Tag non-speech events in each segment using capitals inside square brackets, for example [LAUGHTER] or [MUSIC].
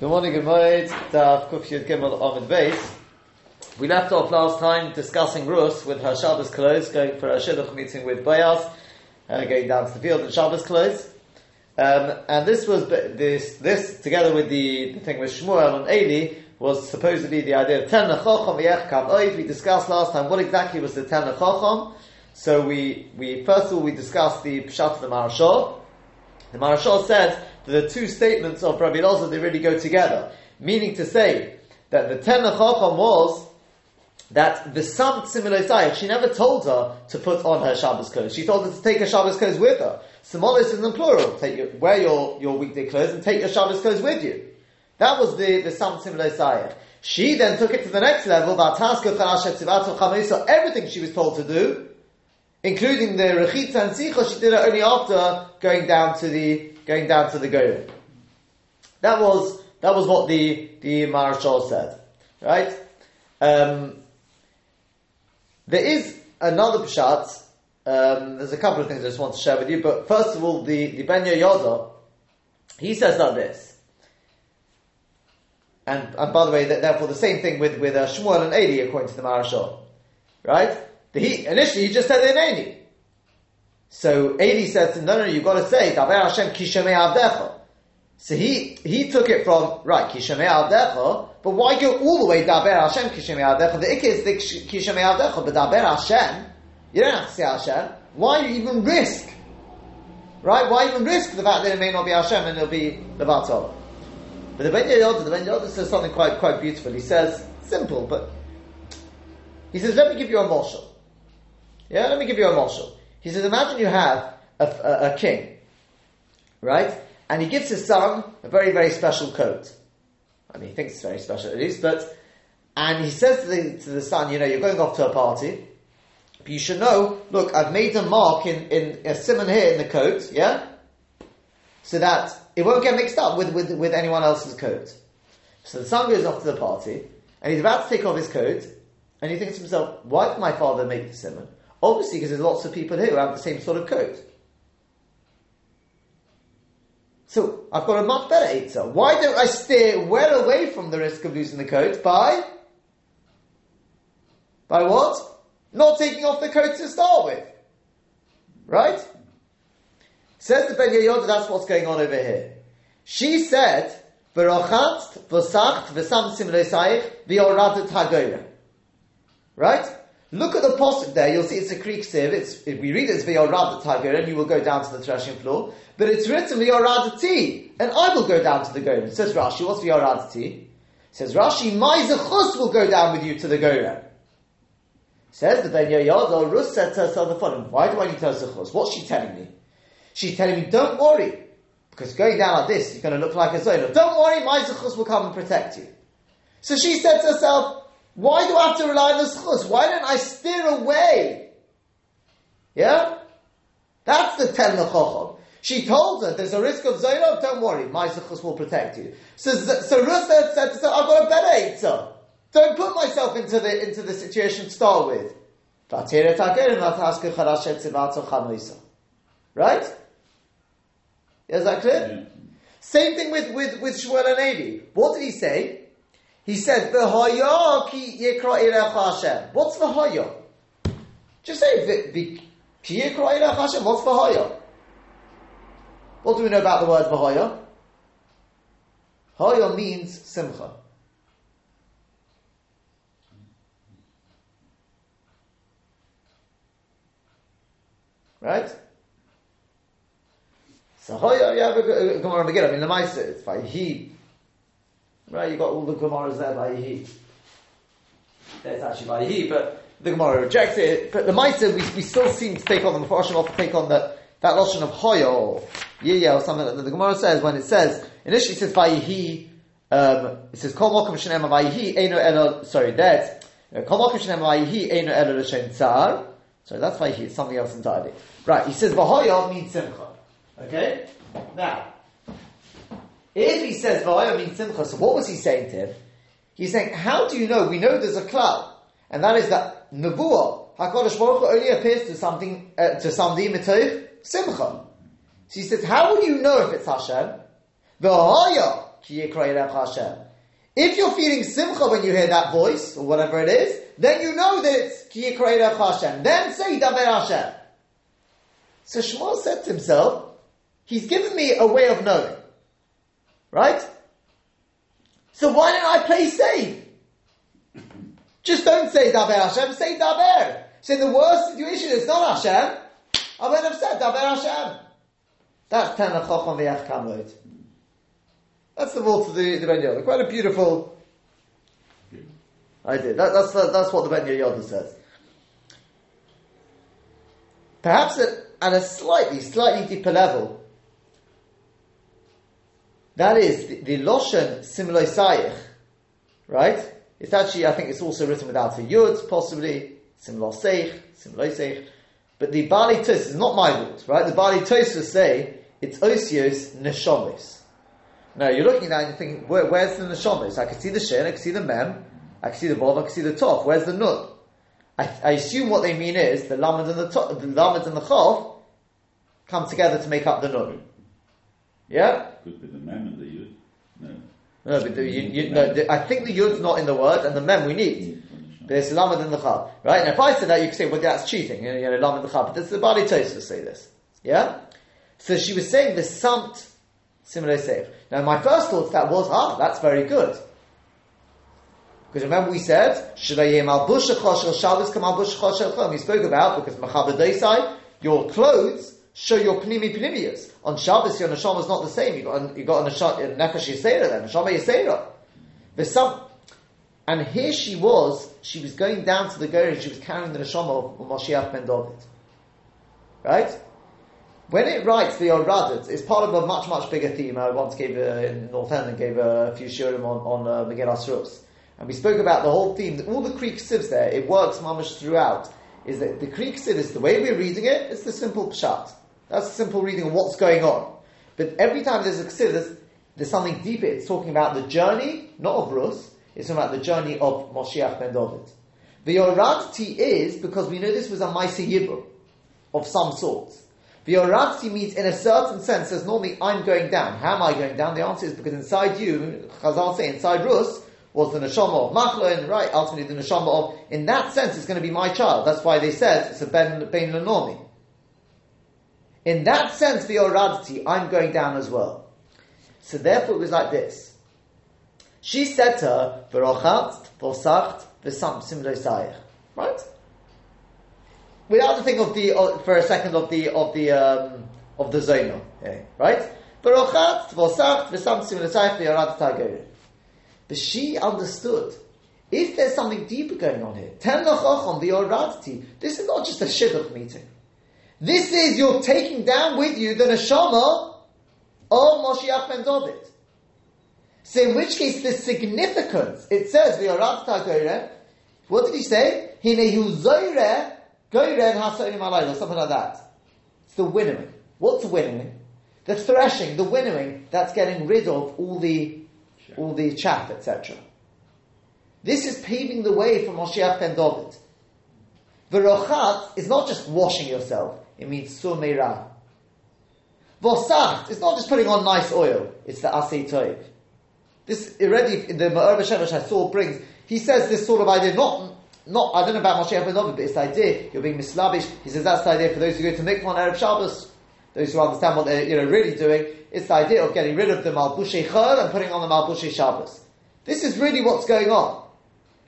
Good morning, good morning. We left off last time discussing Rus with her Shabbos clothes, going for a Shidduch meeting with Bayaz, uh, going down to the field in Shabbos clothes. Um, and this was this this together with the, the thing with Shmuel and Eli was supposedly the idea of Ten Chacham Oid. We discussed last time what exactly was the Ten Chacham. So we we first of all we discussed the Pshat of the Marashah. The Marashah said the two statements of Rabbi Elazar, they really go together. Meaning to say that the Ten Chacham was that the Sam Similosayach, she never told her to put on her Shabbos clothes. She told her to take her Shabbos clothes with her. Simolis is in plural. Take your, wear your, your weekday clothes and take your Shabbos clothes with you. That was the, the Sam Similosayach. She then took it to the next level, so everything she was told to do, including the Rechitza and Sicha, she did it only after going down to the going down to the Goyim. That was that was what the the Marshal said, right? Um, there is another pshat. Um, there's a couple of things I just want to share with you, but first of all, the the Ben Yoda, he says like this. And, and by the way, that, therefore, the same thing with with uh, Shmuel and Eli, according to the Marashal, right? The, he initially he just said Nani. So Eli says, no, no, you've got to say, Daber Hashem kishamei avdecha. So he, he took it from, right, kishamei avdecha, but why go all the way Daber Hashem kishamei avdecha? The ik is the kishamei avdecha, but Daber Hashem, you don't have to say Hashem. Why even risk? Right? Why even risk the fact that it may not be Hashem and it'll be Levatol? But the Ben Yoda, the Ben Yoda says something quite, quite beautiful. He says, simple, but he says, let me give you a moshel. Yeah, let me give you a moshel. He says, imagine you have a, a, a, king, right? And he gives his son a very, very special coat. I mean, he thinks it's very special, at least, but, and he says to the, to the son, you know, you're going off to a party, but you should know, look, I've made a mark in, in a simon here in the coat, yeah? So that it won't get mixed up with, with, with anyone else's coat. So the son goes off to the party, and he's about to take off his coat, and he thinks to himself, why did my father make the simon? Obviously, because there's lots of people here who have the same sort of coat. So I've got a much better Eitzah. Why don't I steer well away from the risk of losing the coat by by what? Not taking off the coat to start with. Right? Says the Ben Yehoyada, that's what's going on over here. She said, V'rochat, v'sacht, v'sam simleisayich, v'yoradet hagoyra. Right? Look at the posuk there. You'll see it's a kri ksiv. It's, if we read it as v'yorad tiger, and you will go down to the threshing floor. But it's written v'yorad ti, and I will go down to the goren. Says Rashi, what's v'yorad ti? Says Rashi, my zechus will go down with you to the goren. Says the Ben Yoyada, Rus said to herself the following, why do I need have zechus? What's she telling me? She's telling me, don't worry, because going down like this, you're going to look like a zola. Don't worry, my zechus will come and protect you. So she said to herself, why do I have to rely on the schus? Why don't I steer away? Yeah? That's the ten chacham. She told her, there's a risk of Zainab, don't worry, my zechus will protect you. So, so Ruth said, said to her, I've got a better answer. Don't put myself into the, into the situation to start with. Right? Is that clear? Yeah. Same thing with, with, with Shmuel and Eli. What did he say? He said, "V'haya ki yikra Hashem." What's v'haya? Just say ki yikra Hashem. What's v'haya? What do we know about the word v'haya? Haya means simcha. Right? So Haya, you have a Gemara Megillah. I mean, the Maisa, it's by he Right, you got all the Gemaras there by Yehi. It's actually by Yehi, but the Gemara rejects it. But the Maisa, we, we still seem to take on the Mepharshim often take on that that lotion of Hoya or Yiyah or something that the Gemara says when it says initially it says Vayihi. Um, it says Kol Mokum Shenem Vayihi Eino Elo. Sorry, that Kol Mokum Shenem Vayihi Eino Elo L'Shem Tzar. Sorry, that's Vayihi. It's something else entirely. Right. He says Vahoya means Simcha. Okay. Now if he says V'ayah means Simcha, so what was he saying to him? He's saying, how do you know? We know there's a cloud, and that is that Nebuah, HaKadosh Baruch Hu only appears to something, uh, to somebody mitoich Simcha. So he says, how will you know if it's Hashem? V'ayah, Ki Hashem. If you're feeling simcha when you hear that voice, or whatever it is, then you know that it's Ki Hashem. Then say Daber Hashem. So Shmuel said to himself, he's given me a way of knowing. Right? So why don't I play safe? Just don't say Daber Hashem, say Daber. So in the worst situation, it's not Hashem. I have said Daber Hashem. That's Tana Chacham V'yach Kamod. That's the vault of the, the Ben Yoda. Quite a beautiful idea. That, that's, that's what the Ben Yoda says. Perhaps at, at a slightly, slightly deeper level, that is the, the Loshen Simloi Sayich, right? It's actually, I think it's also written without a Yud, possibly, Simloi Seich, Simloi Seich. But the Bali Tos is not my words, right? The Bali Tos say it's Osios Neshomis. Now you're looking at that and you're thinking, Where, where's the Neshomis? I can see the Shin, I can see the Mem, I can see the Vav, I can see the Tov. Where's the Nun? I, I, assume what they mean is the Lamed and the, to, the Lamed and the Chav come together to make up the Nun. Yeah? Could be the Mem and the Yud. No. No, but the, you, you, no, the, I think the Yud's not in the word, and the Mem we need. But it's Lamed and the Chav. Right? Now if I said that, you could say, well, that's cheating. You know, you know Lamed and the Chav. But it's the Bali to say this. Yeah? So she was saying the Samt similar safe. Now my first thought that was, ah, that's very good. Because remember we said, Shalayim al bushachosh Shabbos kam al bushachosh We spoke about, because Machabadesai, your clothes show your Pnimi Pnimius. On Shabbos, your Neshama is not the same. You got, you got a Nefesh Yisera then, Neshama Yisera. There's some, and here she was, she was going down to the Gori, she was carrying the Neshama of Moshiach ben David. Right? When it writes the Oradot, it's part of a much, much bigger theme. I once gave, a, in North End, gave a few shurim on, on uh, Megillah Rus. And we spoke about the whole theme, all the kri ksivs there, it works mamish throughout, is that the kri ksiv is the way we're reading it, it's the simple pshat. That's the simple reading of what's going on. But every time there's a sieve, there's, there's something deeper. It's talking about the journey, not of Rus, it's talking about the journey of Moshiach ben David. The Yoradti is, because we know this was a Maisa Yibur, of some sort. The Yoradti means, in a certain sense, says normally I'm going down. How am I going down? The answer is because inside you, Chazal say, inside Rus, was the neshama of Machlon, right? Ultimately, the neshama of, in that sense, it's going to be my child. That's why they said it's a ben ben lenormi. In that sense, the oradity, I'm going down as well. So therefore, it was like this. She said to her, "V'rochat, v'osacht, v'sam simlo Right? Without to think of the uh, for a second of the of the um, of the zono, okay, right? V'rochat, v'osacht, v'sam simlo sayich, v'yorat but she understood. If there's something deeper going on here, ten the oradity, this is not just a shidduch meeting. This is you're taking down with you the neshama of Moshiach ben David. So in which case the significance, it says what did he say? Or something like that. It's the winnowing. What's winnowing? The threshing, the winnowing, that's getting rid of all the all the chaff, etc. This is paving the way for Moshiach ben David. V'rochat is not just washing yourself, it means sumeira. Vosacht it's not just putting on nice oil, it's the asay. This already in the Ma'or Shemesh I saw brings, he says this sort of idea, not, not, I don't know about Moshiach ben but it's the idea, you're being mislavish. He says that's the idea for those who go to Mikvah on Erev Shabbos, those who understand what they're you know, really doing, it's the idea of getting rid of the Malbushei Chol and putting on the Malbushei Shabbos. This is really what's going on.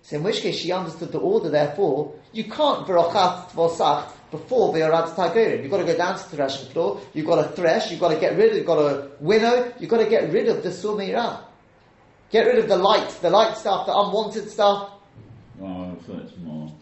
So in which case she understood the order, therefore, you can't verochat vosach before the Arad Tagorim. You've got to go down to the threshing floor, you've got to thresh, you've got to get rid of, you've got to winnow, you've got to get rid of the Sumeirah. Get rid of the light, the light stuff, the unwanted stuff. Well, so it's more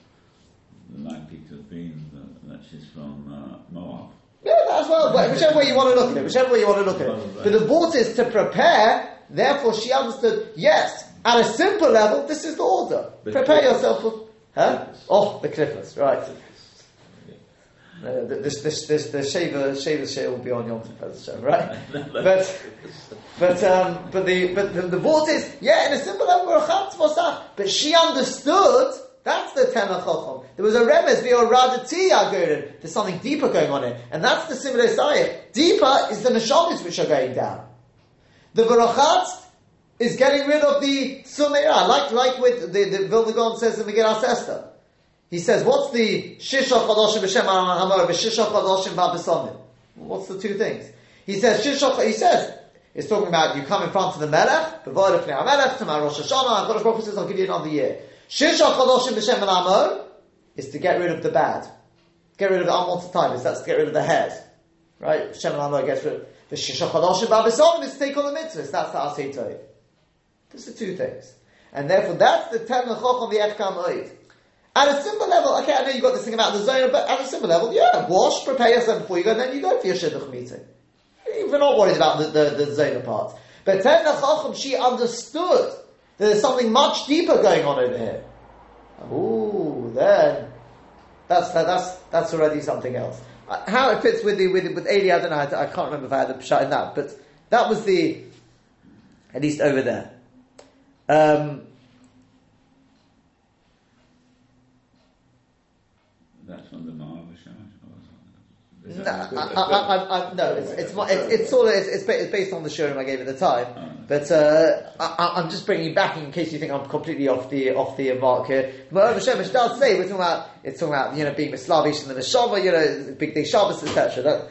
likely to have been that, that she's from uh, Moab. Yeah, as well. Whichever way you want to look at it, whichever way you want to look at it. But the bought is to prepare. Therefore, she understood. Yes, at a simple level, this is the order. Prepare yourself for. Huh? Oh, the cliffers, right. Uh, this, this, this, the shaver, shaver share will be on Yom Tov show, right? [LAUGHS] but, but, um, but the, but the, the vote is, yeah, in a simple level, but she understood that's the Tema Chacham. There was a remez, Oradati Agurin. There's something deeper going on here. And that's the similar Sayach. Deeper is the Neshamis which are going down. The Barachat is getting rid of the Sumeira, like, like with the, the Vilna Gaon says in Megillah Esther. He says, what's the Shisha Chadoshim B'Shem Hamor B'Shisha Chadoshim B'Abisonim? What's the two things? He says, Shisha, he says, it's talking about you come in front of the Melech, B'Voy Lefnei HaMelech, Tamar Rosh Hashanah, HaKadosh Baruch Hu says, I'll give you another year. Shisha Chadoshim B'Shem Hamor is to get rid of the bad. Get rid of the unwanted time. That's to get rid of the hairs. Right? Shem Hamor gets rid of the Shisha Chadoshim B'Abisonim is to take on the mitzvahs. That's the Asay. These are two things. And therefore, that's the ten lechoch of the Echkam Oid. At a simple level, okay, I know you got this thing about the zone, but at a simple level, yeah, wash, prepare yourself before you go, and then you go for your shidduch meeting. We're not worried about the, the, the part. But ten lechochem, she understood that there's something much deeper going on over here. Ooh, then that's that's that's already something else. Uh, How it fits with the with with Eli, I don't know. I, I can't remember if I had the shot in that, but that was the at least over there. Um, That's from the Ma'av Is no, I, I, I, I, no, it's it's, my- it's, it's sort of it's, it's, based on the showroom I gave at the time, Oh. but uh, I, I'm just bringing you back in case you think I'm completely off the off the mark here. But Hashem does say we're talking about it's talking about you know being Slavish and the Neshama, you know, big day Shabbos, etc.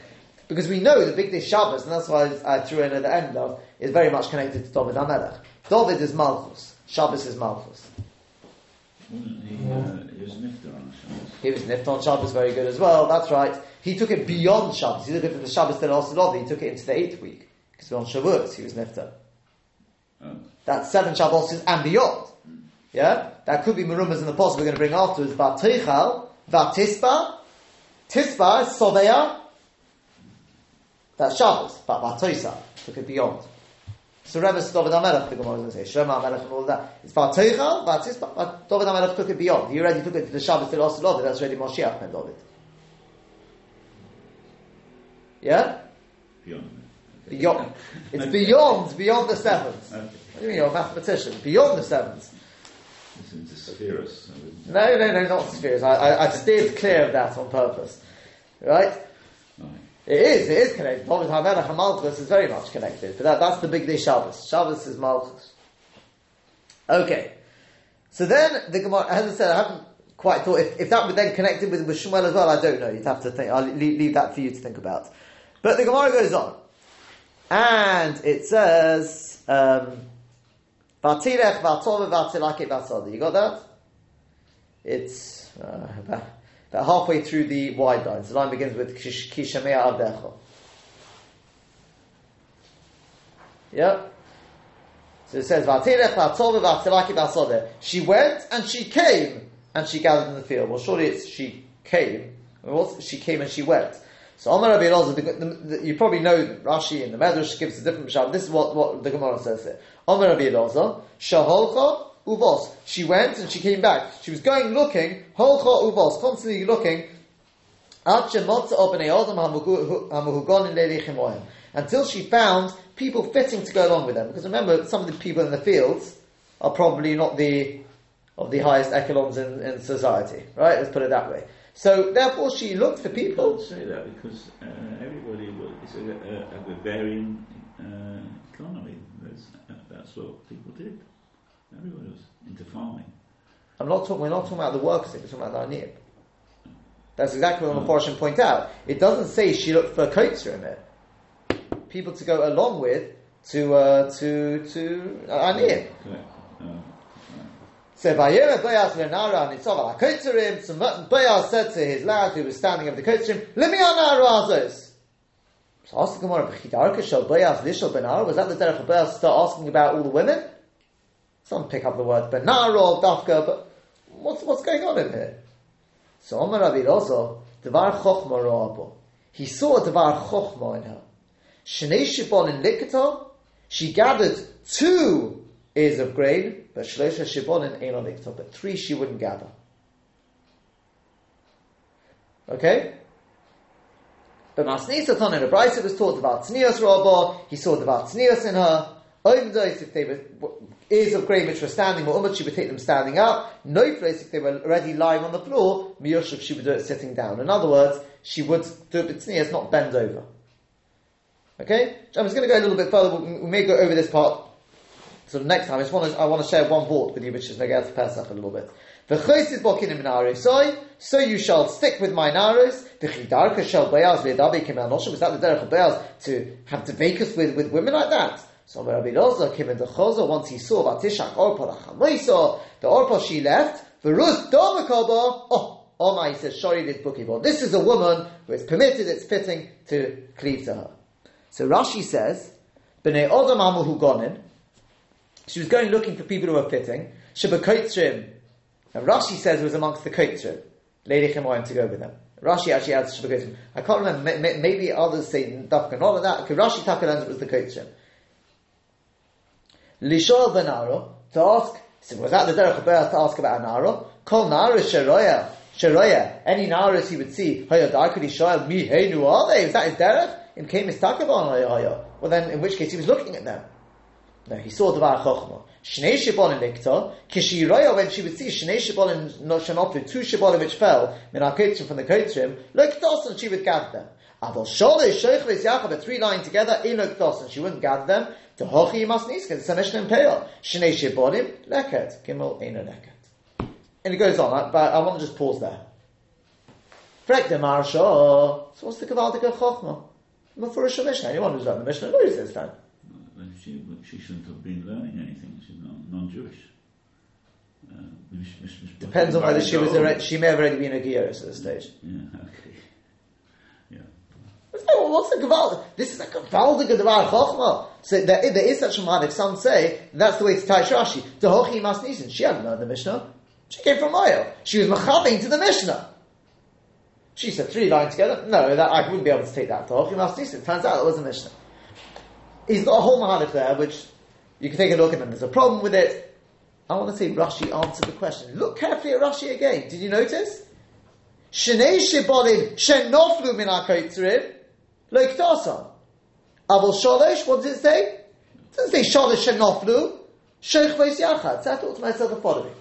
Because we know the big day Shabbos, and that's why I threw in at the end of is very much connected to David Hamelech. David is Malchus, Shabbos is Malchus. He, was Nifter on Shabbos. He was Nifton Shabbos, very good as well. That's right. He took it beyond Shabbos. He took it from the Shabbos that also He took it into the eighth week because on Shavuos he was Nifton. Oh, That's seven Shabbos and beyond. Yeah, that could be Marumas in the post we're going to bring afterwards. Vatichal, Vatispa, Tispa is Soveya. That's Shabbos, but Vatoisa took it beyond. So Rebbe David HaMelech, the Gemara is going to say, Shema HaMelech and all that. It's Vatichal, Vatispa, but David HaMelech took it beyond. He already took it to the Shabbos till also David. That's already Moshiach ben David. Yeah, beyond. Okay. beyond. It's Okay. beyond, beyond the seventh. Okay. What do you mean? You're a mathematician. Beyond the seventh. It's into Sephiros. so No, no, no, not spheres. I, I, I steered clear of that on purpose. Right? It is, it is connected. David HaMelech and Malchus is very much connected. But that, that's the big day Shabbos. Shabbos is Malchus. Okay. So then, the Gemara, as I said, I haven't quite thought, if, if that would then connected with, with Shmuel as well, I don't know. You'd have to think, I'll leave, leave that for you to think about. But the Gemara goes on. And it says, um, Vatirech, Vatove, Vatilake, Vatsada. You got that? It's uh, about, halfway through the wide lines. The line begins with Kish- Kishamea Avdecha. Yeah? So it says. She went and she came and she gathered in the field. Well, surely it's she came. She came and she went. So Omar Rabbi Elazar, you probably know Rashi and the Medrash gives a different Pshat. This is what, what the Gemara says here. Omar Rabbi Elazar, Shaholcha uvos. She went and she came back. She was going looking, holcha uvos, constantly looking, until she found people fitting to go along with them. Because remember, some of the people in the fields are probably not the of the highest echelons in, in society, right? Let's put it that way. So therefore, she looked for people. say that because uh, everybody will, it's a, a, a agrarian uh, economy. That's, uh, that's what people did. Everybody was into farming. I'm not talking. We're not talking about the workers. We're talking about the aniyim. That's exactly what the Mepharshim point out. It doesn't say she looked for coats in it. People to go along with to uh, to to uh, aniyim. Uh. So Vayera Boaz Lenara and Nitzava HaKotzerim, so Boaz said to his lad who was standing over the Kotzerim, Limi Anar Azos. So asked the Gemara, B'chidarka Shal Boaz Lishal Benar, was that the derech of Boaz to start asking about all the women? Some pick up the word Benar or Dafka, but what's, what's going on in here? So Omar Rabbi also, Devar Chochma Ro'abo. He saw Devar Chochma in her. Shnei Shibon in Likata, she gathered two ears of grain, but Shlosha Shibon in Ein Likata, but three she wouldn't gather. Okay? But Masnisa Ton in Brisa was taught about Tznios Rabba, he saw about Tznios in her. If they were ears of grain which were standing or umad, she would take them standing up. No place, if they were already lying on the floor, Miyoshev, she would do it sitting down. In other words, she would do it with Tznios, not bend over. Okay? I'm just going to go a little bit further, we may go over this part So the next time, I just want to, I want to share one thought with you, which is Nagel to Pesach a little bit. V'chosid bokin im soy, so you shall stick with my naros. V'chidarka shall be'az v'edabi kim anoshim. Is that the derech of be'az to have debakus with, with women like that? So Rabbi Loza came into Chozo once he saw Batishak Orpa the the Orpa she left, V'ruz domakoba, oh, oh my, he says, Shori this bookibor. This is a woman who is permitted, it's fitting to cleave to her. So Rashi says, B'nei Odom Amul Hugonin, she was going looking for people who were fitting, Shabakotrim, and Rashi says was amongst the Kotrim. Lady Chemoyim to go with them. Rashi actually adds Shabakotrim. I can't remember, maybe others say Dafka, not that, because Rashi it was the Kotrim. Lishol Benaro, to ask, so was that the Derech to ask about a Naro? Kol Naro Sheroya, Sheroya, any Naros he would see, Haya Darkali Shoel, Mi Hey Nu are? Is that his Derech? In came Mistakabon Haya Well then, in which case he was looking at them. No, he saw the Bar Chochma. Shnei Shibolim Likta, Kishiroya, when she would see Shnei Shibolim no Shanoplu, two Shibolim which fell, Min HaKotrim from the Kotrim, Liktos, and she would gather them. Aval Sholish, Sheichlis Yaakov, three lying together, Inoktos, and she wouldn't gather them, the hochi must niska. It's a Mishnah in Peah. Shnei shebodim leket. Gimel eno leket. And it goes on, but I want to just pause there. Frek de marsha. So what's the gewaltige chokhmah? Mefurish Mishnah. Anyone who's read the Mishnah knows this time. She, she shouldn't have been learning anything. She's non-Jewish. Uh, Depends on whether she was already, she may have already been a Giyos at this stage. Yeah, okay. Oh, what's the Gewalt? This is a gewaltige Devar Chochma. So there, there is such a man, some say, that's the way to tie Rashi. The Hochi Mas Nisan. She hadn't learned the Mishnah. She came from Maya. She was Machaving to the Mishnah. She said three lines together. No, that, I wouldn't be able to take that to Hochi Mas Nisan. Turns out it was a Mishnah. He's got a whole Mahalik there, which you can take a look at, and there's a problem with it. I want to say Rashi answered the question. Look carefully at Rashi again. Did you notice? Shnei Shibolim Shenoflu Min Like Tasa. Aval Sholish, what does it say? It doesn't say Sholish Shenoflu. Sheikh Veis Yachad. So I thought to myself the following.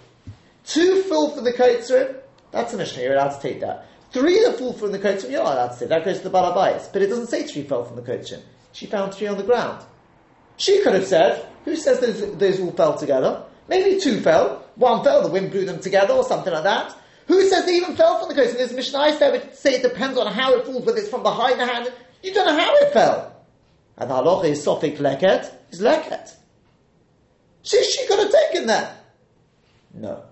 Two full for the Kaitzrim, that's a Mishnah, you're allowed to take that. Three are full from the Kaitzrim, you're allowed to take that. goes to the Balabayas. But it doesn't say three fell from the Kaitzrim. She found three on the ground. She could have said, who says those, those all fell together? Maybe two fell. One fell, the wind blew them together, or something like that. Who says they even fell from the coast? And there's Mishnah there which say it depends on how it falls, whether it's from behind the hand you don't know how it fell. And the halacha is sofik leket, is leket. She, she could have taken that. No.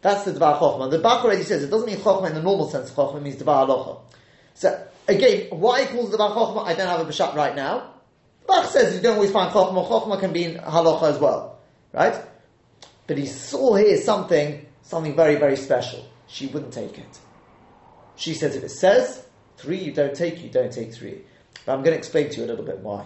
That's the Dvar Chochma. The Bach already says it doesn't mean Chochma in the normal sense. Chochma means Dvar Halacha. So, again, why he calls Dvar Chochma, I don't have a Bashat right now. Bach says you don't always find Chochma. Chochma can be in Halacha as well. Right? But he saw here something, something very, very special. She wouldn't take it. She says if it says, Three you don't take, you don't take three. But I'm going to explain to you a little bit why.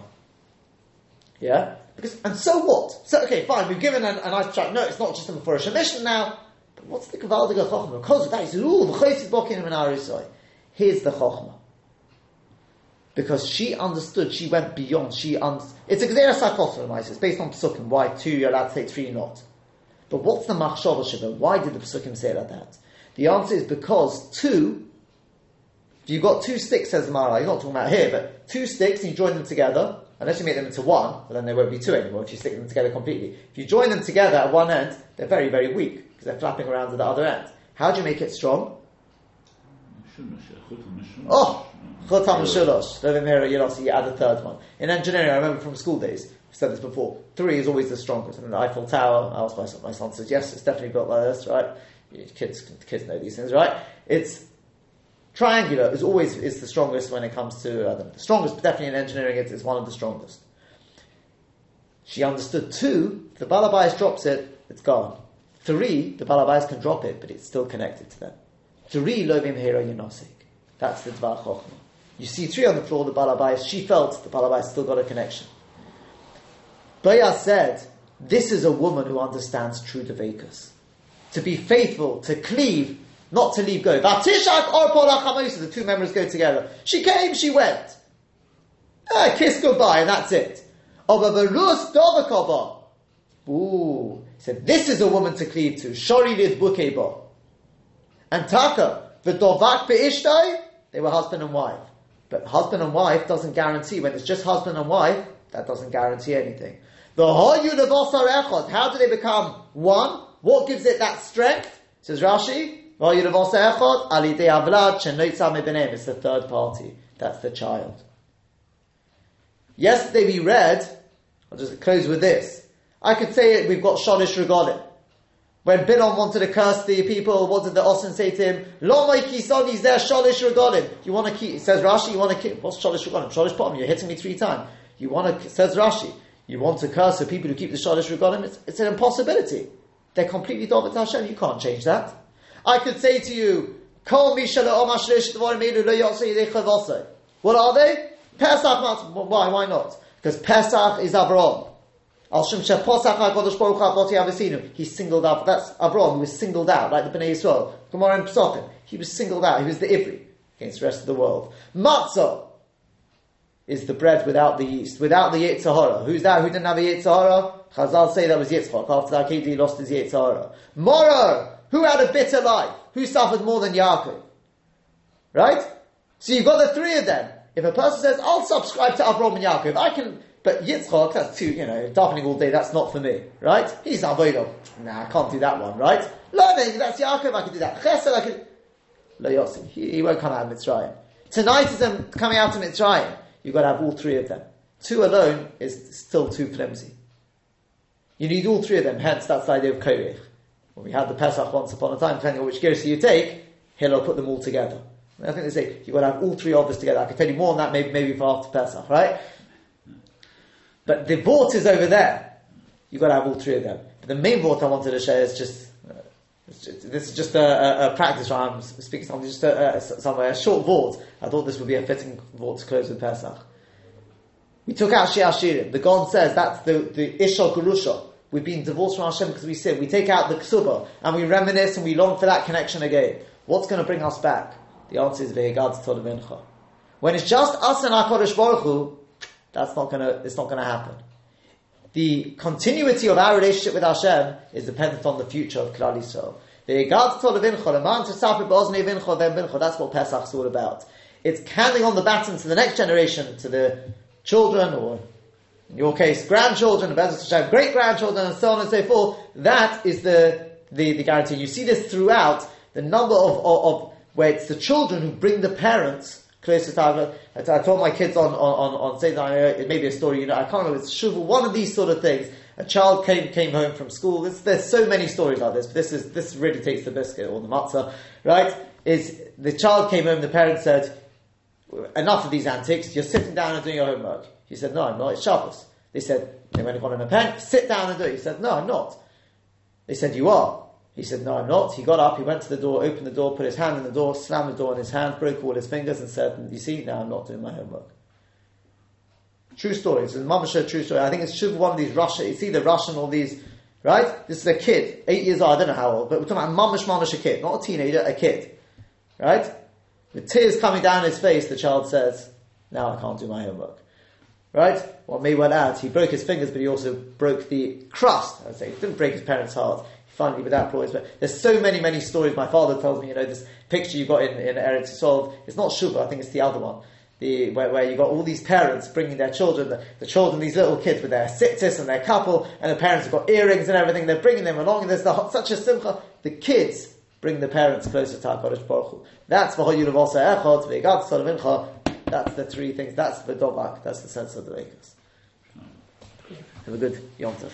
Yeah? Because, and so what? So, okay, fine, we've given a, a nice chat. No, it's not just a Mefurish mission now. But what's the Kavaldiga Chochmah? Because of that, he says, ooh, Bokin and Arisoi. Here's the Chochmah. Because she understood, she went beyond, she un- It's a Gzera Sarkotra, it's based on Psukim. Why two you're allowed to take, three not. But what's the Machshava Shiva? Why did the Psukim say like that? The answer is because two if you've got two sticks, says the Mara, you're not talking about here, but two sticks and you join them together, unless you make them into one, well then they won't be two anymore if you stick them together completely. If you join them together at one end, they're very, very weak because they're flapping around at the other end. How do you make it strong? Oh, Chotam Shalosh. You add a third one. In engineering, I remember from school days, I've said this before, three is always the strongest. Mean, the Eiffel Tower, I asked my son, my son says, yes, it's definitely built like this, right? Kids, kids know these things, right? It's Triangular is always is the strongest when it comes to uh, the strongest, but definitely in engineering it is one of the strongest. She understood two, the balabais drops it, it's gone. Three, the balabais can drop it, but it's still connected to them. Three, lovim hero yinosik. That's the dvar chokhmah. You see three on the floor, the balabais, she felt the balabais still got a connection. Baya said, this is a woman who understands true devakas. To be faithful, to cleave, not to leave go. Vatishak or Chamosa, the two members go together. She came, she went. Ah, kiss goodbye, and that's it. Rus Dovakova. Ooh. He said, this is a woman to cleave to. Shori lid bukeba. And Taka, the Dovak be'ishtai, they were husband and wife. But husband and wife doesn't guarantee, when it's just husband and wife, that doesn't guarantee anything. The echad. How do they become one? What gives it that strength? Says Rashi. It's the third party. That's the child. Yesterday we read, I'll just close with this. I could say it, we've got Sholish Regalim. When Bilam wanted to curse the people, what did the Osin say to him? Lo kisoni's there, Sholish Regalim. You want to keep, says Rashi, you want to keep, what's Sholish Regalim? Sholish Potom, you're hitting me three times. You want to, says Rashi, you want to curse the people who keep the Sholish Regalim? It's, it's an impossibility. They're completely David Hashem, you can't change that. I could say to you, What are they? Pesach, why, why not? Because Pesach is Avram. He singled out, that's Avram, he was singled out, like the Bnei Yisrael. Gemara and Pesachim. He was singled out, he was the Ivri against the rest of the world. Matzah is the bread without the yeast, without the Yitzhahara. Who's that? Who didn't have a Yitzhahara? Chazal say that was Yitzchak. After that, he lost his Yitzhahara. Morar, who had a bitter life? Who suffered more than Yaakov? Right? So you've got the three of them. If a person says, I'll subscribe to Avraham and Yaakov, I can, but Yitzchak, that's too, you know, davening all day, that's not for me, right? He's Avodah. Nah, I can't do that one, right? Learning, that's Yaakov, I can do that. Chesed, I can, Lo Yossi, he, he won't come out of Mitzrayim. Tonight is him coming out of Mitzrayim. You've got to have all three of them. Two alone is still too flimsy. You need all three of them, hence that's the idea of Korech. When we had the Pesach once upon a time, depending on which Gersi you take, Hillel put them all together. I think they say you've got to have all three of us together. I can tell you more on that maybe, maybe for after Pesach, right? But the vort is over there. You've got to have all three of them. But the main vort I wanted to share is just, uh, this is just a, a, a, practice where I'm speaking something, just a, a, somewhere, a short vort. I thought this would be a fitting vort to close with Pesach. We took out Shia Shirim. The Gon says that's the, the Isha Gurusha. We've been divorced from Hashem because we sin. We take out the ksuba and we reminisce and we long for that connection again. What's going to bring us back? The answer is Ve'egad Tolavincha. When it's just us and our Kodesh Baruch Hu, that's not gonna, it's not gonna happen. The continuity of our relationship with Hashem is dependent on the future of Klal Yisrael. Ve'egad Tolavincha, Leman Tesafi Bozne Vincha Vincha, that's what Pesach's all about. It's handing on the baton to the next generation, to the children, or in your case, grandchildren, great grandchildren, and so on and so forth. That is the, the, the guarantee. You see this throughout the number of, of, of where it's the children who bring the parents closer to Allah. I told my kids on, on, on, on that it may be a story, you know, I can't remember, it's Shuvu, one of these sort of things. A child came, came home from school. There's, there's so many stories like this, but this is, this really takes the biscuit or the matzah, right? Is the child came home, the parent said, enough of these antics, you're sitting down and doing your homework. He said, no, I'm not, it's Shabbos. They said, they went got him a pen, sit down and do it. He said, no, I'm not. They said, you are. He said, No, I'm not. He got up, he went to the door, opened the door, put his hand in the door, slammed the door in his hand, broke all his fingers, and said, You see, now I'm not doing my homework. True story. It's a Mamasha true story. I think it's true one of these Russian, it's either Russian or these, right? This is a kid, eight years old, I don't know how old, but we're talking about Mamash Mamash a kid, not a teenager, a kid. Right? With tears coming down his face, the child says, Now I can't do my homework. Right? What may well add, he broke his fingers, but he also broke the crust. I'd say he didn't break his parents' heart finally without ploys. But there's so many, many stories. My father tells me, you know, this picture you got in, in Eretz Yisrael, it's not Shuvah, I think it's the other one. The, where, where you got all these parents bringing their children, the, the children, these little kids with their sittis and their couple, and the parents have got earrings and everything, they're bringing them along, and there's the, such a simcha. The kids bring the parents closer to HaKadosh Baruch Hu. That's V'hoyulav also echot, solavincha, that's the three things, that's the dovak, that's the sense of the Vekas. Have a good Yom Tov.